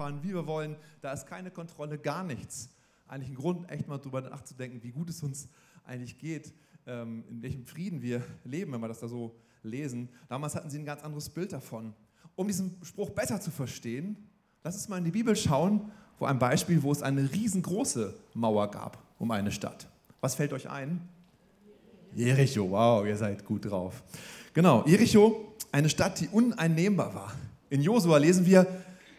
langfahren, wie wir wollen. Da ist keine Kontrolle, gar nichts. Eigentlich ein Grund, echt mal drüber nachzudenken, wie gut es uns eigentlich geht, ähm, in welchem Frieden wir leben, wenn wir das da so lesen. Damals hatten sie ein ganz anderes Bild davon. Um diesen Spruch besser zu verstehen, lass uns mal in die Bibel schauen, wo ein Beispiel, wo es eine riesengroße Mauer gab um eine Stadt. Was fällt euch ein? Jericho, wow, ihr seid gut drauf. Genau, Jericho, eine Stadt, die uneinnehmbar war. In Josua lesen wir,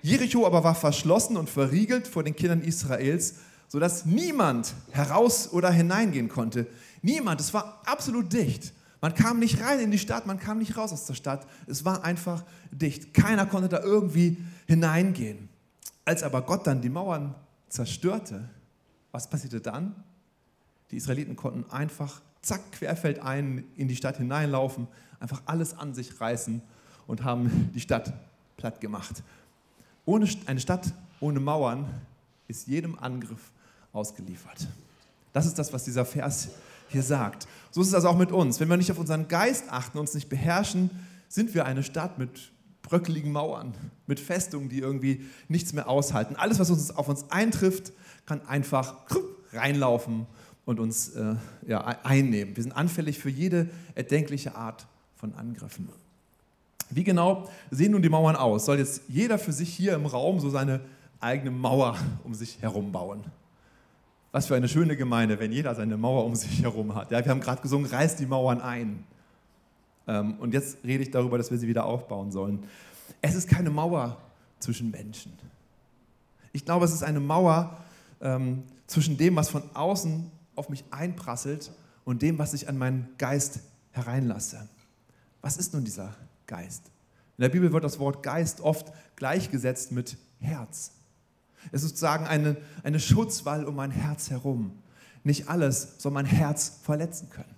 Jericho aber war verschlossen und verriegelt vor den Kindern Israels, sodass niemand heraus oder hineingehen konnte. Niemand, es war absolut dicht. Man kam nicht rein in die Stadt, man kam nicht raus aus der Stadt. Es war einfach dicht. Keiner konnte da irgendwie hineingehen. Als aber Gott dann die Mauern zerstörte, was passierte dann? Die Israeliten konnten einfach zack, querfeldein in die Stadt hineinlaufen, einfach alles an sich reißen und haben die Stadt platt gemacht. Ohne, eine Stadt ohne Mauern ist jedem Angriff ausgeliefert. Das ist das, was dieser Vers hier sagt. So ist es also auch mit uns. Wenn wir nicht auf unseren Geist achten, uns nicht beherrschen, sind wir eine Stadt mit bröckeligen Mauern, mit Festungen, die irgendwie nichts mehr aushalten. Alles, was uns auf uns eintrifft, kann einfach reinlaufen und uns äh, ja, einnehmen. Wir sind anfällig für jede erdenkliche Art von Angriffen. Wie genau sehen nun die Mauern aus? Soll jetzt jeder für sich hier im Raum so seine eigene Mauer um sich herum bauen? Was für eine schöne Gemeinde, wenn jeder seine Mauer um sich herum hat. Ja, wir haben gerade gesungen, reißt die Mauern ein. Ähm, und jetzt rede ich darüber, dass wir sie wieder aufbauen sollen. Es ist keine Mauer zwischen Menschen. Ich glaube, es ist eine Mauer ähm, zwischen dem, was von außen auf mich einprasselt und dem, was ich an meinen Geist hereinlasse. Was ist nun dieser Geist? In der Bibel wird das Wort Geist oft gleichgesetzt mit Herz. Es ist sozusagen eine, eine Schutzwall um mein Herz herum. Nicht alles soll mein Herz verletzen können.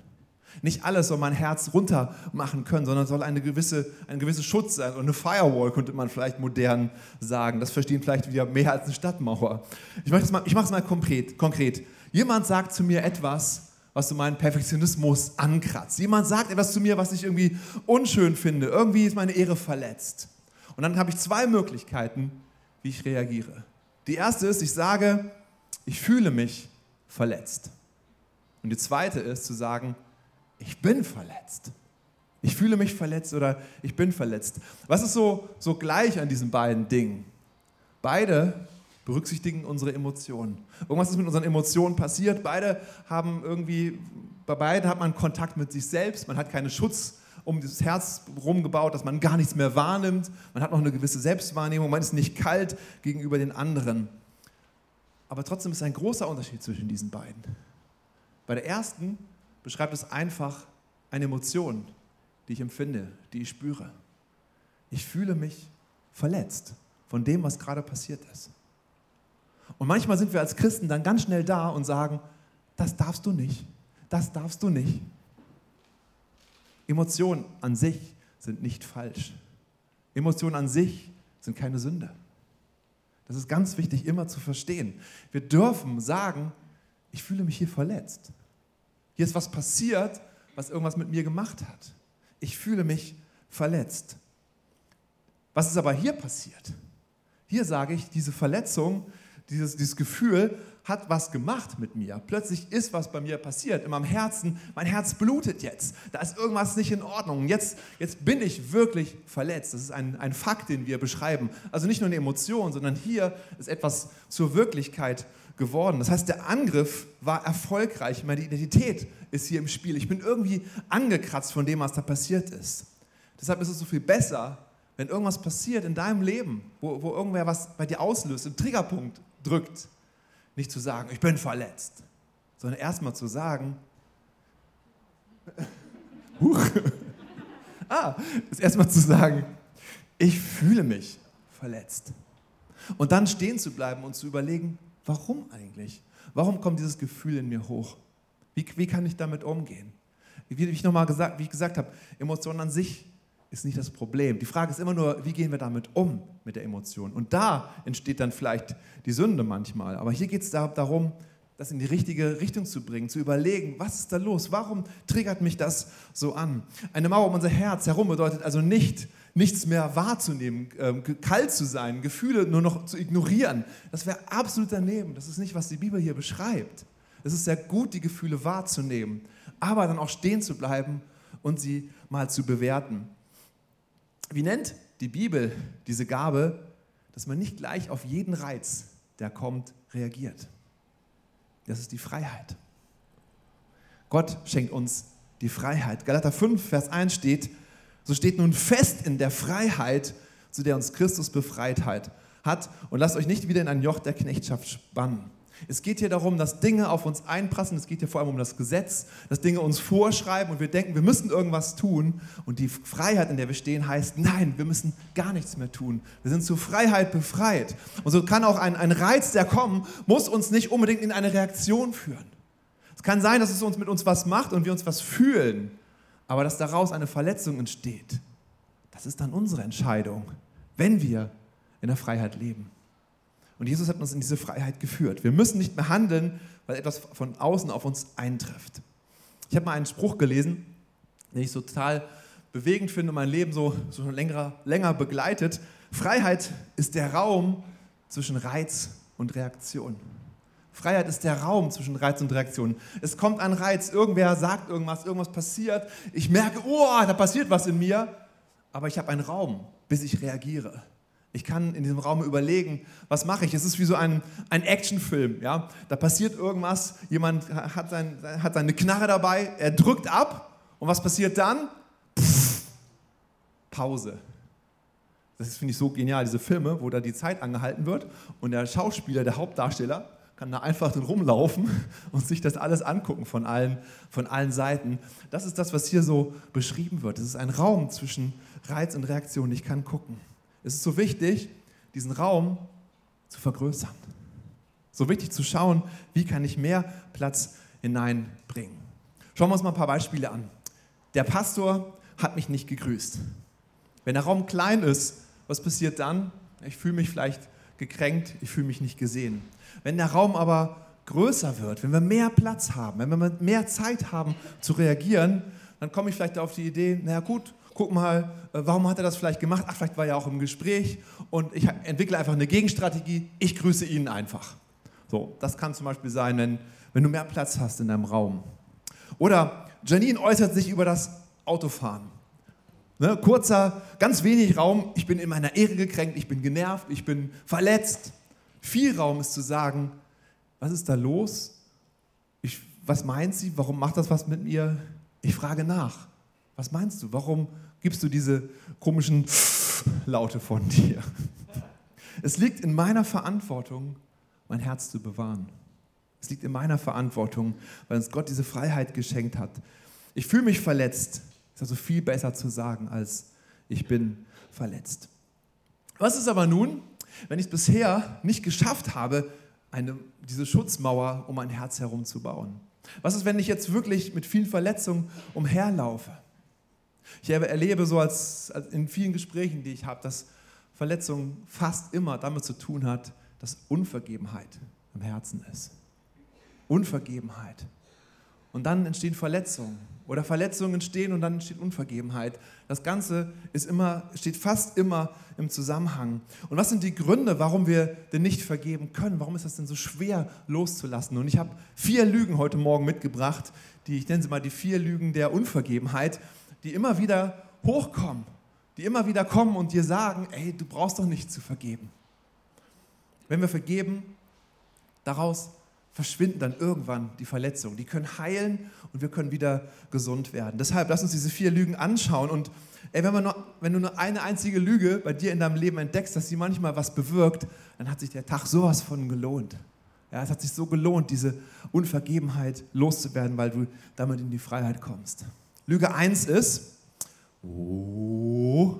Nicht alles soll mein Herz runter machen können, sondern soll eine gewisse, ein gewisser Schutz sein. Und eine Firewall könnte man vielleicht modern sagen. Das verstehen vielleicht wieder mehr als eine Stadtmauer. Ich mache es mal, mal konkret, konkret. Jemand sagt zu mir etwas, was so meinen Perfektionismus ankratzt. Jemand sagt etwas zu mir, was ich irgendwie unschön finde. Irgendwie ist meine Ehre verletzt. Und dann habe ich zwei Möglichkeiten, wie ich reagiere. Die erste ist, ich sage, ich fühle mich verletzt. Und die zweite ist zu sagen, ich bin verletzt. Ich fühle mich verletzt oder ich bin verletzt. Was ist so, so gleich an diesen beiden Dingen? Beide berücksichtigen unsere Emotionen. Irgendwas ist mit unseren Emotionen passiert. Beide haben irgendwie, bei beiden hat man Kontakt mit sich selbst. Man hat keinen Schutz um dieses Herz rumgebaut, dass man gar nichts mehr wahrnimmt. Man hat noch eine gewisse Selbstwahrnehmung. Man ist nicht kalt gegenüber den anderen. Aber trotzdem ist ein großer Unterschied zwischen diesen beiden. Bei der ersten beschreibt es einfach eine Emotion, die ich empfinde, die ich spüre. Ich fühle mich verletzt von dem, was gerade passiert ist. Und manchmal sind wir als Christen dann ganz schnell da und sagen, das darfst du nicht, das darfst du nicht. Emotionen an sich sind nicht falsch. Emotionen an sich sind keine Sünde. Das ist ganz wichtig immer zu verstehen. Wir dürfen sagen, ich fühle mich hier verletzt. Hier ist was passiert, was irgendwas mit mir gemacht hat. Ich fühle mich verletzt. Was ist aber hier passiert? Hier sage ich, diese Verletzung dieses, dieses Gefühl hat was gemacht mit mir. Plötzlich ist was bei mir passiert in meinem Herzen. Mein Herz blutet jetzt. Da ist irgendwas nicht in Ordnung. Jetzt, jetzt bin ich wirklich verletzt. Das ist ein, ein Fakt, den wir beschreiben. Also nicht nur eine Emotion, sondern hier ist etwas zur Wirklichkeit geworden. Das heißt, der Angriff war erfolgreich. Meine Identität ist hier im Spiel. Ich bin irgendwie angekratzt von dem, was da passiert ist. Deshalb ist es so viel besser, wenn irgendwas passiert in deinem Leben, wo, wo irgendwer was bei dir auslöst, einen Triggerpunkt drückt, nicht zu sagen, ich bin verletzt, sondern erstmal zu sagen, huch, ah, ist erstmal zu sagen, ich fühle mich verletzt. Und dann stehen zu bleiben und zu überlegen, warum eigentlich? Warum kommt dieses Gefühl in mir hoch? Wie, wie kann ich damit umgehen? Wie, ich nochmal gesagt, wie ich gesagt habe, Emotionen an sich ist nicht das Problem. Die Frage ist immer nur, wie gehen wir damit um mit der Emotion? Und da entsteht dann vielleicht die Sünde manchmal. Aber hier geht es darum, das in die richtige Richtung zu bringen, zu überlegen, was ist da los? Warum triggert mich das so an? Eine Mauer um unser Herz herum bedeutet also nicht nichts mehr wahrzunehmen, ähm, kalt zu sein, Gefühle nur noch zu ignorieren. Das wäre absolut daneben. Das ist nicht, was die Bibel hier beschreibt. Es ist sehr gut, die Gefühle wahrzunehmen, aber dann auch stehen zu bleiben und sie mal zu bewerten. Wie nennt die Bibel diese Gabe, dass man nicht gleich auf jeden Reiz, der kommt, reagiert? Das ist die Freiheit. Gott schenkt uns die Freiheit. Galater 5, Vers 1 steht, so steht nun fest in der Freiheit, zu der uns Christus befreit hat. Und lasst euch nicht wieder in ein Joch der Knechtschaft spannen. Es geht hier darum, dass Dinge auf uns einprassen. Es geht hier vor allem um das Gesetz, dass Dinge uns vorschreiben und wir denken, wir müssen irgendwas tun. Und die Freiheit, in der wir stehen, heißt, nein, wir müssen gar nichts mehr tun. Wir sind zur Freiheit befreit. Und so kann auch ein, ein Reiz, der kommt, muss uns nicht unbedingt in eine Reaktion führen. Es kann sein, dass es uns mit uns was macht und wir uns was fühlen aber dass daraus eine Verletzung entsteht, das ist dann unsere Entscheidung, wenn wir in der Freiheit leben. Und Jesus hat uns in diese Freiheit geführt. Wir müssen nicht mehr handeln, weil etwas von außen auf uns eintrifft. Ich habe mal einen Spruch gelesen, den ich so total bewegend finde und mein Leben so, so länger, länger begleitet. Freiheit ist der Raum zwischen Reiz und Reaktion. Freiheit ist der Raum zwischen Reiz und Reaktion. Es kommt ein Reiz, irgendwer sagt irgendwas, irgendwas passiert. Ich merke, oh, da passiert was in mir, aber ich habe einen Raum, bis ich reagiere. Ich kann in diesem Raum überlegen, was mache ich. Es ist wie so ein, ein Actionfilm. Ja? Da passiert irgendwas, jemand hat, sein, hat seine Knarre dabei, er drückt ab und was passiert dann? Pff, Pause. Das finde ich so genial, diese Filme, wo da die Zeit angehalten wird und der Schauspieler, der Hauptdarsteller, kann da einfach drin rumlaufen und sich das alles angucken von allen, von allen Seiten. Das ist das, was hier so beschrieben wird. Es ist ein Raum zwischen Reiz und Reaktion. Ich kann gucken. Es ist so wichtig, diesen Raum zu vergrößern. So wichtig zu schauen, wie kann ich mehr Platz hineinbringen. Schauen wir uns mal ein paar Beispiele an. Der Pastor hat mich nicht gegrüßt. Wenn der Raum klein ist, was passiert dann? Ich fühle mich vielleicht gekränkt, ich fühle mich nicht gesehen. Wenn der Raum aber größer wird, wenn wir mehr Platz haben, wenn wir mehr Zeit haben zu reagieren, dann komme ich vielleicht auf die Idee, naja gut, guck mal, äh, warum hat er das vielleicht gemacht? Ach, vielleicht war er auch im Gespräch und ich entwickle einfach eine Gegenstrategie, ich grüße ihn einfach. So, das kann zum Beispiel sein, wenn, wenn du mehr Platz hast in deinem Raum. Oder Janine äußert sich über das Autofahren. Ne, kurzer, ganz wenig Raum, ich bin in meiner Ehre gekränkt, ich bin genervt, ich bin verletzt. Viel Raum ist zu sagen, was ist da los? Ich, was meint sie? Warum macht das was mit mir? Ich frage nach. Was meinst du? Warum gibst du diese komischen Laute von dir? Es liegt in meiner Verantwortung, mein Herz zu bewahren. Es liegt in meiner Verantwortung, weil uns Gott diese Freiheit geschenkt hat. Ich fühle mich verletzt. Ist also viel besser zu sagen, als ich bin verletzt. Was ist aber nun, wenn ich es bisher nicht geschafft habe, eine, diese Schutzmauer um mein Herz herum zu bauen? Was ist, wenn ich jetzt wirklich mit vielen Verletzungen umherlaufe? Ich erlebe so als, als in vielen Gesprächen, die ich habe, dass Verletzung fast immer damit zu tun hat, dass Unvergebenheit im Herzen ist. Unvergebenheit. Und dann entstehen Verletzungen oder Verletzungen entstehen und dann entsteht Unvergebenheit. Das Ganze ist immer, steht fast immer im Zusammenhang. Und was sind die Gründe, warum wir denn nicht vergeben können? Warum ist das denn so schwer loszulassen? Und ich habe vier Lügen heute Morgen mitgebracht, die ich nenne sie mal die vier Lügen der Unvergebenheit, die immer wieder hochkommen, die immer wieder kommen und dir sagen, ey, du brauchst doch nicht zu vergeben. Wenn wir vergeben, daraus verschwinden dann irgendwann die Verletzungen. Die können heilen und wir können wieder gesund werden. Deshalb lass uns diese vier Lügen anschauen. Und ey, wenn, nur, wenn, du nur eine einzige Lüge bei dir in deinem Leben entdeckst, dass sie manchmal was bewirkt, dann hat sich der Tag sowas von gelohnt. Ja, es hat sich so gelohnt, diese Unvergebenheit loszuwerden, weil du damit in die Freiheit kommst. Lüge 1 ist, oh,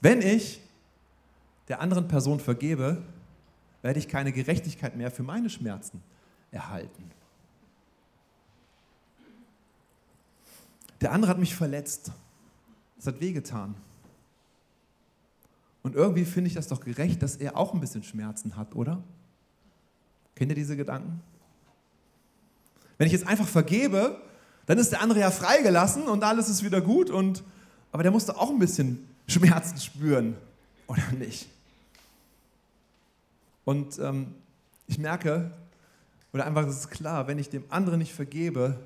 wenn ich der anderen Person vergebe, werde ich keine Gerechtigkeit mehr für meine Schmerzen erhalten. Der andere hat mich verletzt. Es hat wehgetan. Und irgendwie finde ich das doch gerecht, dass er auch ein bisschen Schmerzen hat, oder? Kennt ihr diese Gedanken? Wenn ich jetzt einfach vergebe, dann ist der andere ja freigelassen und alles ist wieder gut und Aber der musste auch ein bisschen Schmerzen spüren, oder nicht? Und ähm, ich merke, oder einfach, es ist klar, wenn ich dem anderen nicht vergebe,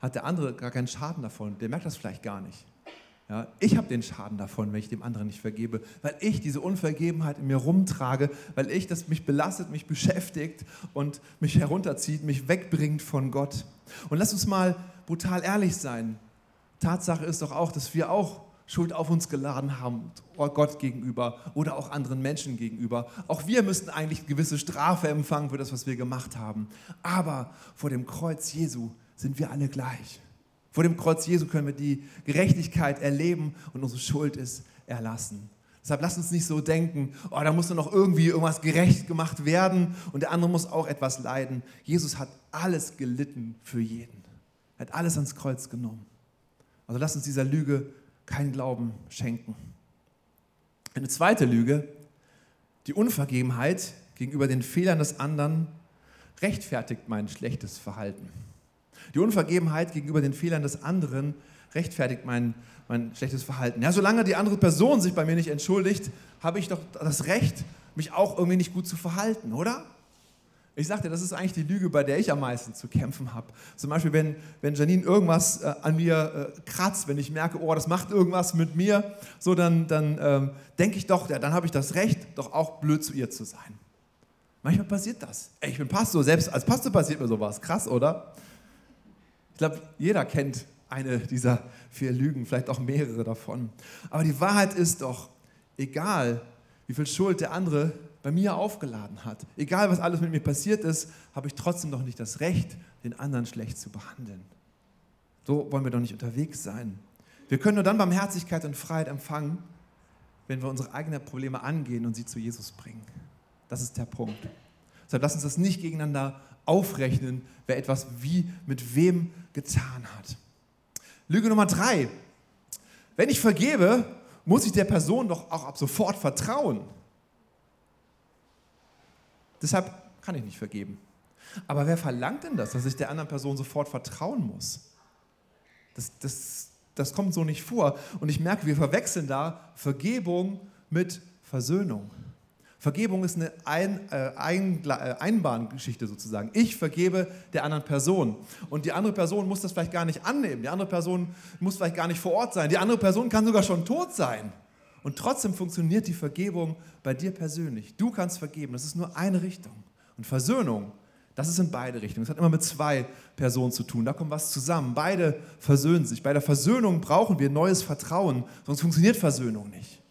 hat der andere gar keinen Schaden davon. Der merkt das vielleicht gar nicht. Ja, ich habe den Schaden davon, wenn ich dem anderen nicht vergebe, weil ich diese Unvergebenheit in mir rumtrage, weil ich das mich belastet, mich beschäftigt und mich herunterzieht, mich wegbringt von Gott. Und lass uns mal brutal ehrlich sein. Tatsache ist doch auch, dass wir auch Schuld auf uns geladen haben, Gott gegenüber oder auch anderen Menschen gegenüber. Auch wir müssten eigentlich eine gewisse Strafe empfangen für das, was wir gemacht haben. Aber vor dem Kreuz Jesu sind wir alle gleich. Vor dem Kreuz Jesu können wir die Gerechtigkeit erleben und unsere Schuld ist erlassen. Deshalb lasst uns nicht so denken, oh, da muss noch irgendwie irgendwas gerecht gemacht werden und der andere muss auch etwas leiden. Jesus hat alles gelitten für jeden. Er hat alles ans Kreuz genommen. Also lasst uns dieser Lüge keinen Glauben schenken. Eine zweite Lüge, die Unvergebenheit gegenüber den Fehlern des anderen rechtfertigt mein schlechtes Verhalten. Die Unvergebenheit gegenüber den Fehlern des anderen rechtfertigt mein, mein schlechtes Verhalten. Ja, solange die andere Person sich bei mir nicht entschuldigt, habe ich doch das Recht, mich auch irgendwie nicht gut zu verhalten, oder? Ich sagte, das ist eigentlich die Lüge, bei der ich am meisten zu kämpfen habe. Zum Beispiel, wenn, wenn Janine irgendwas äh, an mir äh, kratzt, wenn ich merke, oh, das macht irgendwas mit mir, so dann, dann ähm, denke ich doch, ja, dann habe ich das Recht, doch auch blöd zu ihr zu sein. Manchmal passiert das. Ey, ich bin Pastor, selbst als Pastor passiert mir sowas. Krass, oder? Ich glaube, jeder kennt eine dieser vier Lügen, vielleicht auch mehrere davon. Aber die Wahrheit ist doch, egal wie viel Schuld der andere bei mir aufgeladen hat, egal was alles mit mir passiert ist, habe ich trotzdem noch nicht das Recht, den anderen schlecht zu behandeln. So wollen wir doch nicht unterwegs sein. Wir können nur dann Barmherzigkeit und Freiheit empfangen, wenn wir unsere eigenen Probleme angehen und sie zu Jesus bringen. Das ist der Punkt. Deshalb lass uns das nicht gegeneinander aufrechnen, wer etwas wie mit wem getan hat. Lüge Nummer drei. Wenn ich vergebe, muss ich der Person doch auch ab sofort vertrauen. Deshalb kann ich nicht vergeben. Aber wer verlangt denn das, dass ich der anderen Person sofort vertrauen muss? Das, das, das kommt so nicht vor. Und ich merke, wir verwechseln da Vergebung mit Versöhnung. Vergebung ist eine Ein, äh, Ein, äh, Einbahngeschichte sozusagen. Ich vergebe der anderen Person. Und die andere Person muss das vielleicht gar nicht annehmen. Die andere Person muss vielleicht gar nicht vor Ort sein. Die andere Person kann sogar schon tot sein. Und trotzdem funktioniert die Vergebung bei dir persönlich. Du kannst vergeben. Das ist nur eine Richtung. Und Versöhnung, das ist in beide Richtungen. Das hat immer mit zwei Personen zu tun. Da kommt was zusammen. Beide versöhnen sich. Bei der Versöhnung brauchen wir neues Vertrauen, sonst funktioniert Versöhnung nicht.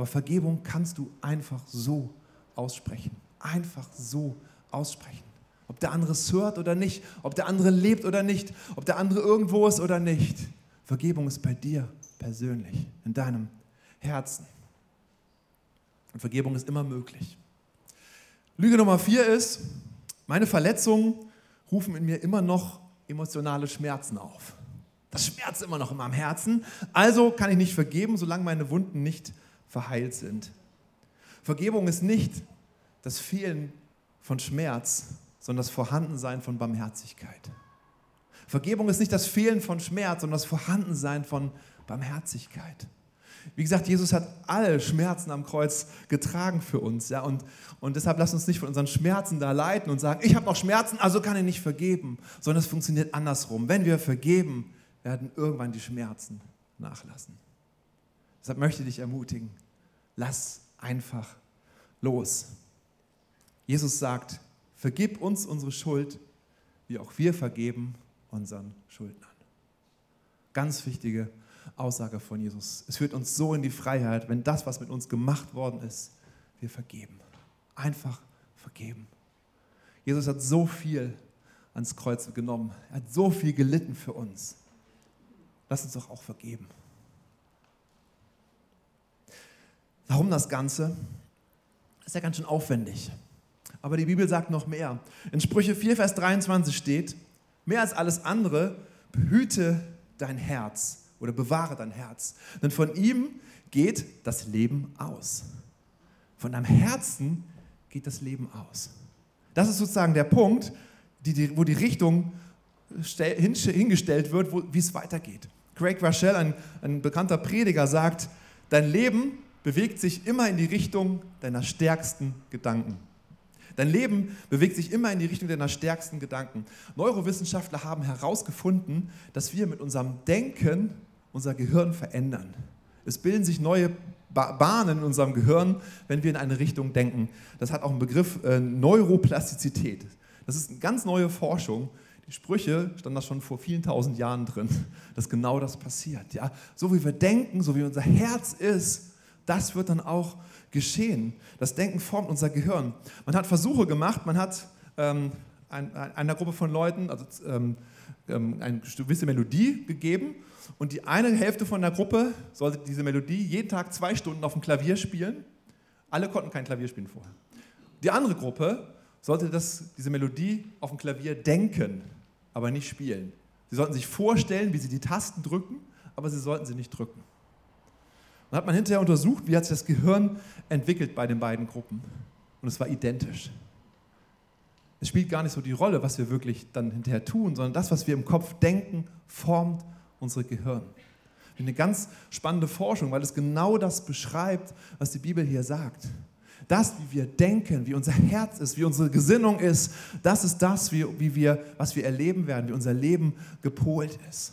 Aber Vergebung kannst du einfach so aussprechen. Einfach so aussprechen. Ob der andere es hört oder nicht, ob der andere lebt oder nicht, ob der andere irgendwo ist oder nicht. Vergebung ist bei dir persönlich, in deinem Herzen. Und Vergebung ist immer möglich. Lüge Nummer vier ist, meine Verletzungen rufen in mir immer noch emotionale Schmerzen auf. Das schmerzt immer noch in meinem Herzen. Also kann ich nicht vergeben, solange meine Wunden nicht verheilt sind. Vergebung ist nicht das Fehlen von Schmerz, sondern das Vorhandensein von Barmherzigkeit. Vergebung ist nicht das Fehlen von Schmerz, sondern das Vorhandensein von Barmherzigkeit. Wie gesagt, Jesus hat alle Schmerzen am Kreuz getragen für uns. Ja? Und, und deshalb lasst uns nicht von unseren Schmerzen da leiten und sagen, ich habe noch Schmerzen, also kann ich nicht vergeben. Sondern es funktioniert andersrum. Wenn wir vergeben, werden irgendwann die Schmerzen nachlassen. Deshalb möchte ich dich ermutigen, lass einfach los. Jesus sagt, vergib uns unsere Schuld, wie auch wir vergeben unseren Schuldnern. Ganz wichtige Aussage von Jesus. Es führt uns so in die Freiheit, wenn das, was mit uns gemacht worden ist, wir vergeben. Einfach vergeben. Jesus hat so viel ans Kreuz genommen. Er hat so viel gelitten für uns. Lass uns doch auch vergeben. Warum das Ganze? ist ja ganz schön aufwendig. Aber die Bibel sagt noch mehr. In Sprüche 4, Vers 23 steht, mehr als alles andere, behüte dein Herz oder bewahre dein Herz. Denn von ihm geht das Leben aus. Von deinem Herzen geht das Leben aus. Das ist sozusagen der Punkt, die, die, wo die Richtung hingestellt wird, wie es weitergeht. Craig Rochelle, ein, ein bekannter Prediger, sagt, dein Leben bewegt sich immer in die Richtung deiner stärksten Gedanken. Dein Leben bewegt sich immer in die Richtung deiner stärksten Gedanken. Neurowissenschaftler haben herausgefunden, dass wir mit unserem Denken unser Gehirn verändern. Es bilden sich neue Bahnen in unserem Gehirn, wenn wir in eine Richtung denken. Das hat auch einen Begriff äh, Neuroplastizität. Das ist eine ganz neue Forschung. Die Sprüche standen da schon vor vielen tausend Jahren drin, dass genau das passiert. Ja? So wie wir denken, so wie unser Herz ist, das wird dann auch geschehen. Das Denken formt unser Gehirn. Man hat Versuche gemacht, man hat ähm, ein, einer Gruppe von Leuten also, ähm, ähm eine gewisse Melodie gegeben und die eine Hälfte von der Gruppe sollte diese Melodie jeden Tag zwei Stunden auf dem Klavier spielen. Alle konnten kein Klavier spielen vorher. Die andere Gruppe sollte das, diese Melodie auf dem Klavier denken, aber nicht spielen. Sie sollten sich vorstellen, wie sie die Tasten drücken, aber sie sollten sie nicht drücken. Und hat man hinterher untersucht, wie hat sich das Gehirn entwickelt bei den beiden Gruppen. Und es war identisch. Es spielt gar nicht so die Rolle, was wir wirklich dann hinterher tun, sondern das, was wir im Kopf denken, formt unsere Gehirn. Eine ganz spannende Forschung, weil es genau das beschreibt, was die Bibel hier sagt. Das, wie wir denken, wie unser Herz ist, wie unsere Gesinnung ist, das ist das, wie, wie wir, was wir erleben werden, wie unser Leben gepolt ist.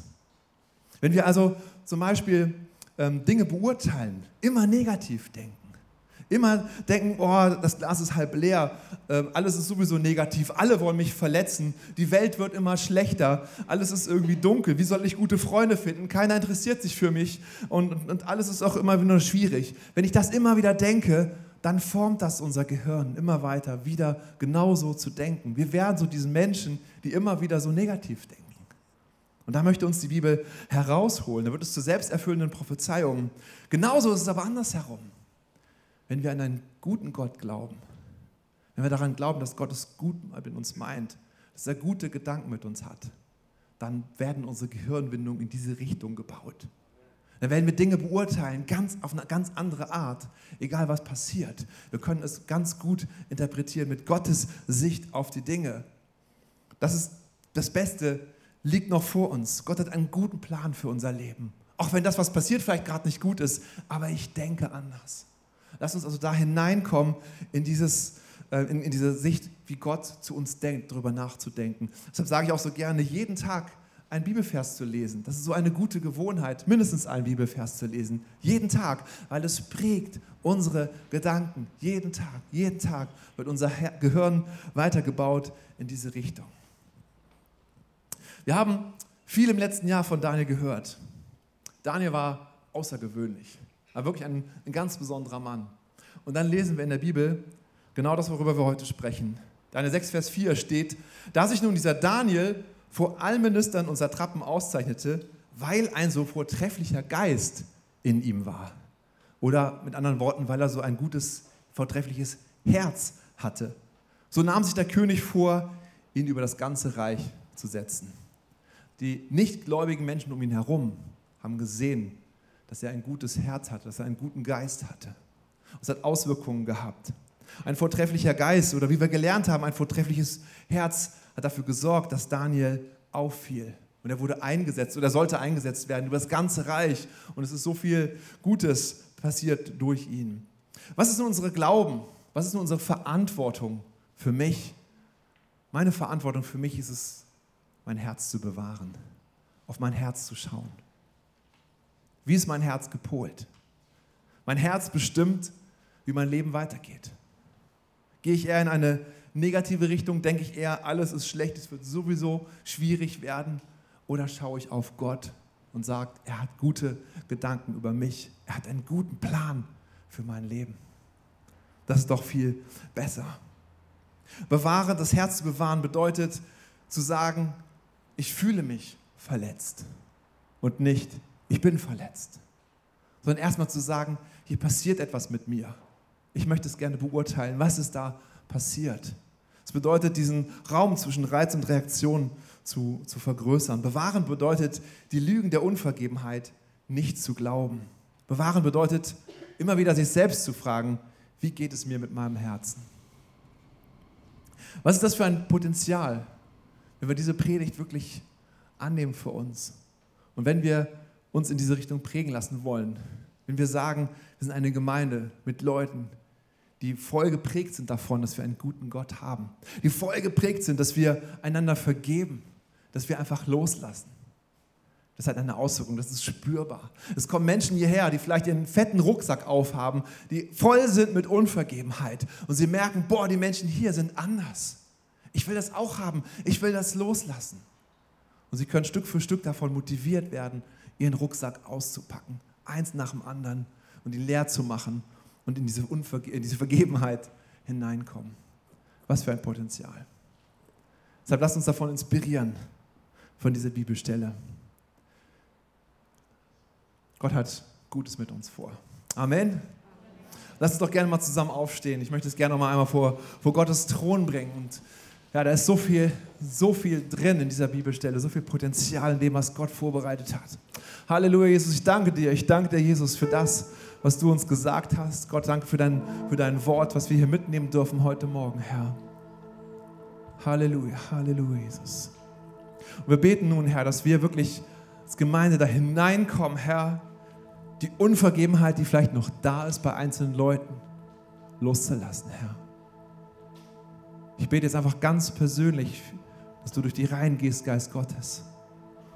Wenn wir also zum Beispiel ähm, Dinge beurteilen, immer negativ denken, Immer denken, oh, das Glas ist halb leer, ähm, alles ist sowieso negativ, alle wollen mich verletzen, die Welt wird immer schlechter, alles ist irgendwie dunkel, wie soll ich gute Freunde finden, keiner interessiert sich für mich und, und, und alles ist auch immer wieder schwierig. Wenn ich das immer wieder denke, dann formt das unser Gehirn immer weiter, wieder genauso zu denken. Wir werden so diesen Menschen, die immer wieder so negativ denken. Und da möchte uns die Bibel herausholen. Da wird es zu selbsterfüllenden Prophezeiungen. Genauso ist es aber andersherum wenn wir an einen guten Gott glauben, wenn wir daran glauben, dass Gott es gut mit uns meint, dass er gute Gedanken mit uns hat, dann werden unsere Gehirnwindungen in diese Richtung gebaut. Dann werden wir Dinge beurteilen, ganz auf eine ganz andere Art, egal was passiert. Wir können es ganz gut interpretieren mit Gottes Sicht auf die Dinge. Das ist das Beste, liegt noch vor uns. Gott hat einen guten Plan für unser Leben. Auch wenn das, was passiert, vielleicht gerade nicht gut ist, aber ich denke anders. Lass uns also da hineinkommen in, dieses, äh, in, in diese Sicht, wie Gott zu uns denkt, darüber nachzudenken. Deshalb sage ich auch so gerne, jeden Tag einen Bibelvers zu lesen. Das ist so eine gute Gewohnheit, mindestens einen Bibelvers zu lesen. Jeden Tag, weil es prägt unsere Gedanken. Jeden Tag, jeden Tag wird unser Gehirn weitergebaut in diese Richtung. Wir haben viel im letzten Jahr von Daniel gehört. Daniel war außergewöhnlich aber wirklich ein, ein ganz besonderer Mann. Und dann lesen wir in der Bibel genau das, worüber wir heute sprechen. Daniel 6, Vers 4 steht, da sich nun dieser Daniel vor allen Ministern und Satrapen auszeichnete, weil ein so vortrefflicher Geist in ihm war. Oder mit anderen Worten, weil er so ein gutes, vortreffliches Herz hatte. So nahm sich der König vor, ihn über das ganze Reich zu setzen. Die nichtgläubigen Menschen um ihn herum haben gesehen, dass er ein gutes Herz hatte, dass er einen guten Geist hatte. Es hat Auswirkungen gehabt. Ein vortrefflicher Geist oder wie wir gelernt haben, ein vortreffliches Herz hat dafür gesorgt, dass Daniel auffiel. Und er wurde eingesetzt oder sollte eingesetzt werden über das ganze Reich. Und es ist so viel Gutes passiert durch ihn. Was ist nun unsere Glauben? Was ist nun unsere Verantwortung für mich? Meine Verantwortung für mich ist es, mein Herz zu bewahren, auf mein Herz zu schauen. Wie ist mein Herz gepolt? Mein Herz bestimmt, wie mein Leben weitergeht. Gehe ich eher in eine negative Richtung, denke ich eher, alles ist schlecht, es wird sowieso schwierig werden, oder schaue ich auf Gott und sage, er hat gute Gedanken über mich, er hat einen guten Plan für mein Leben. Das ist doch viel besser. Bewahren, das Herz zu bewahren, bedeutet zu sagen, ich fühle mich verletzt und nicht, ich bin verletzt. Sondern erstmal zu sagen, hier passiert etwas mit mir. Ich möchte es gerne beurteilen. Was ist da passiert? Es bedeutet, diesen Raum zwischen Reiz und Reaktion zu, zu vergrößern. Bewahren bedeutet, die Lügen der Unvergebenheit nicht zu glauben. Bewahren bedeutet, immer wieder sich selbst zu fragen, wie geht es mir mit meinem Herzen? Was ist das für ein Potenzial, wenn wir diese Predigt wirklich annehmen für uns? Und wenn wir uns in diese Richtung prägen lassen wollen. Wenn wir sagen, wir sind eine Gemeinde mit Leuten, die voll geprägt sind davon, dass wir einen guten Gott haben. Die voll geprägt sind, dass wir einander vergeben, dass wir einfach loslassen. Das hat eine Auswirkung, das ist spürbar. Es kommen Menschen hierher, die vielleicht ihren fetten Rucksack aufhaben, die voll sind mit Unvergebenheit. Und sie merken, boah, die Menschen hier sind anders. Ich will das auch haben, ich will das loslassen. Und sie können Stück für Stück davon motiviert werden, ihren Rucksack auszupacken, eins nach dem anderen und ihn leer zu machen und in diese, Unverge in diese Vergebenheit hineinkommen. Was für ein Potenzial. Deshalb lasst uns davon inspirieren, von dieser Bibelstelle. Gott hat Gutes mit uns vor. Amen. Lass uns doch gerne mal zusammen aufstehen. Ich möchte es gerne noch mal einmal vor, vor Gottes Thron bringen. Und ja, da ist so viel, so viel drin in dieser Bibelstelle, so viel Potenzial in dem, was Gott vorbereitet hat. Halleluja, Jesus, ich danke dir. Ich danke dir, Jesus, für das, was du uns gesagt hast. Gott, danke für dein, für dein Wort, was wir hier mitnehmen dürfen heute Morgen, Herr. Halleluja, Halleluja, Jesus. Und wir beten nun, Herr, dass wir wirklich als Gemeinde da hineinkommen, Herr, die Unvergebenheit, die vielleicht noch da ist bei einzelnen Leuten, loszulassen, Herr. Ich bete jetzt einfach ganz persönlich, dass du durch die Reihen gehst, Geist Gottes,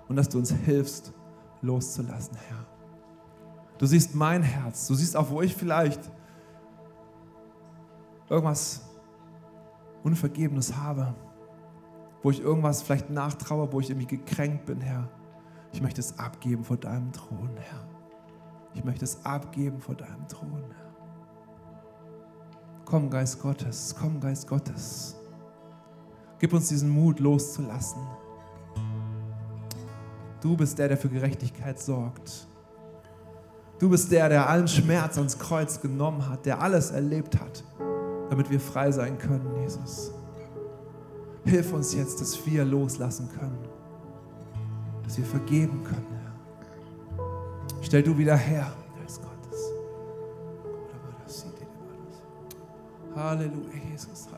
und dass du uns hilfst, loszulassen, Herr. Du siehst mein Herz. Du siehst auch, wo ich vielleicht irgendwas Unvergebenes habe. Wo ich irgendwas vielleicht nachtraue, wo ich irgendwie gekränkt bin, Herr. Ich möchte es abgeben vor deinem Thron, Herr. Ich möchte es abgeben vor deinem Thron, Herr. Komm, Geist Gottes, komm, Geist Gottes. Gib uns diesen Mut loszulassen. Du bist der, der für Gerechtigkeit sorgt. Du bist der, der allen Schmerz ans Kreuz genommen hat, der alles erlebt hat, damit wir frei sein können, Jesus. Hilf uns jetzt, dass wir loslassen können, dass wir vergeben können, Herr. Stell du wieder her, Halleluja, Jesus.